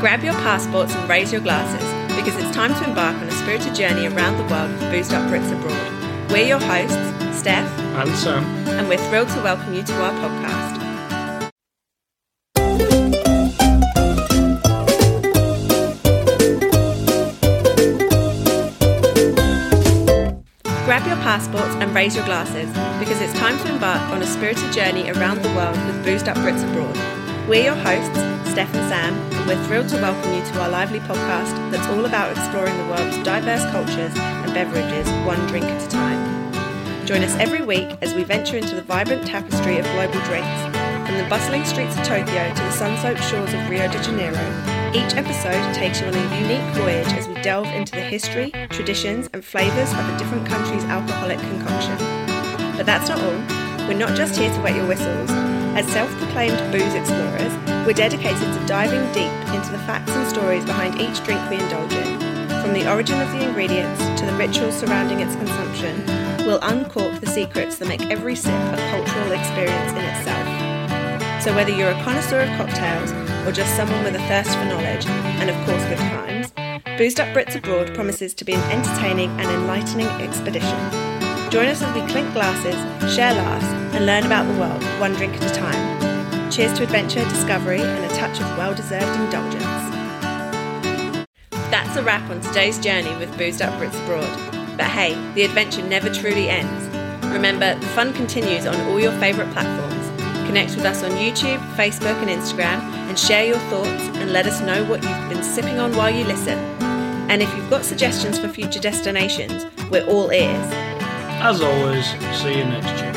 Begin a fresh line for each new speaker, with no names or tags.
Grab your passports and raise your glasses because it's time to embark on a spirited journey around the world with Boozed Up Brits Abroad. We're your hosts, Steph
and Sam,
and we're thrilled to welcome you to our podcast. Grab your passports and raise your glasses because it's time to embark on a spirited journey around the world with Boozed Up Brits Abroad. We're your hosts, Steph and Sam, and we're thrilled to welcome you to our lively podcast that's all about exploring the world's diverse cultures and beverages one drink at a time. Join us every week as we venture into the vibrant tapestry of global drinks, from the bustling streets of Tokyo to the sun-soaked shores of Rio de Janeiro. Each episode takes you on a unique voyage as we delve into the history, traditions, and flavours of a different country's alcoholic concoction. But that's not all. We're not just here to wet your whistles. As self proclaimed booze explorers, we're dedicated to diving deep into the facts and stories behind each drink we indulge in. From the origin of the ingredients to the rituals surrounding its consumption, we'll uncork the secrets that make every sip a cultural experience in itself. So, whether you're a connoisseur of cocktails or just someone with a thirst for knowledge, and of course good times, Boozed Up Brits Abroad promises to be an entertaining and enlightening expedition. Join us as we clink glasses, share laughs, and learn about the world, one drink at a time. Cheers to adventure, discovery, and a touch of well deserved indulgence. That's a wrap on today's journey with Boozed Up Brits Abroad. But hey, the adventure never truly ends. Remember, the fun continues on all your favourite platforms. Connect with us on YouTube, Facebook, and Instagram, and share your thoughts and let us know what you've been sipping on while you listen. And if you've got suggestions for future destinations, we're all ears.
As always, see you next year.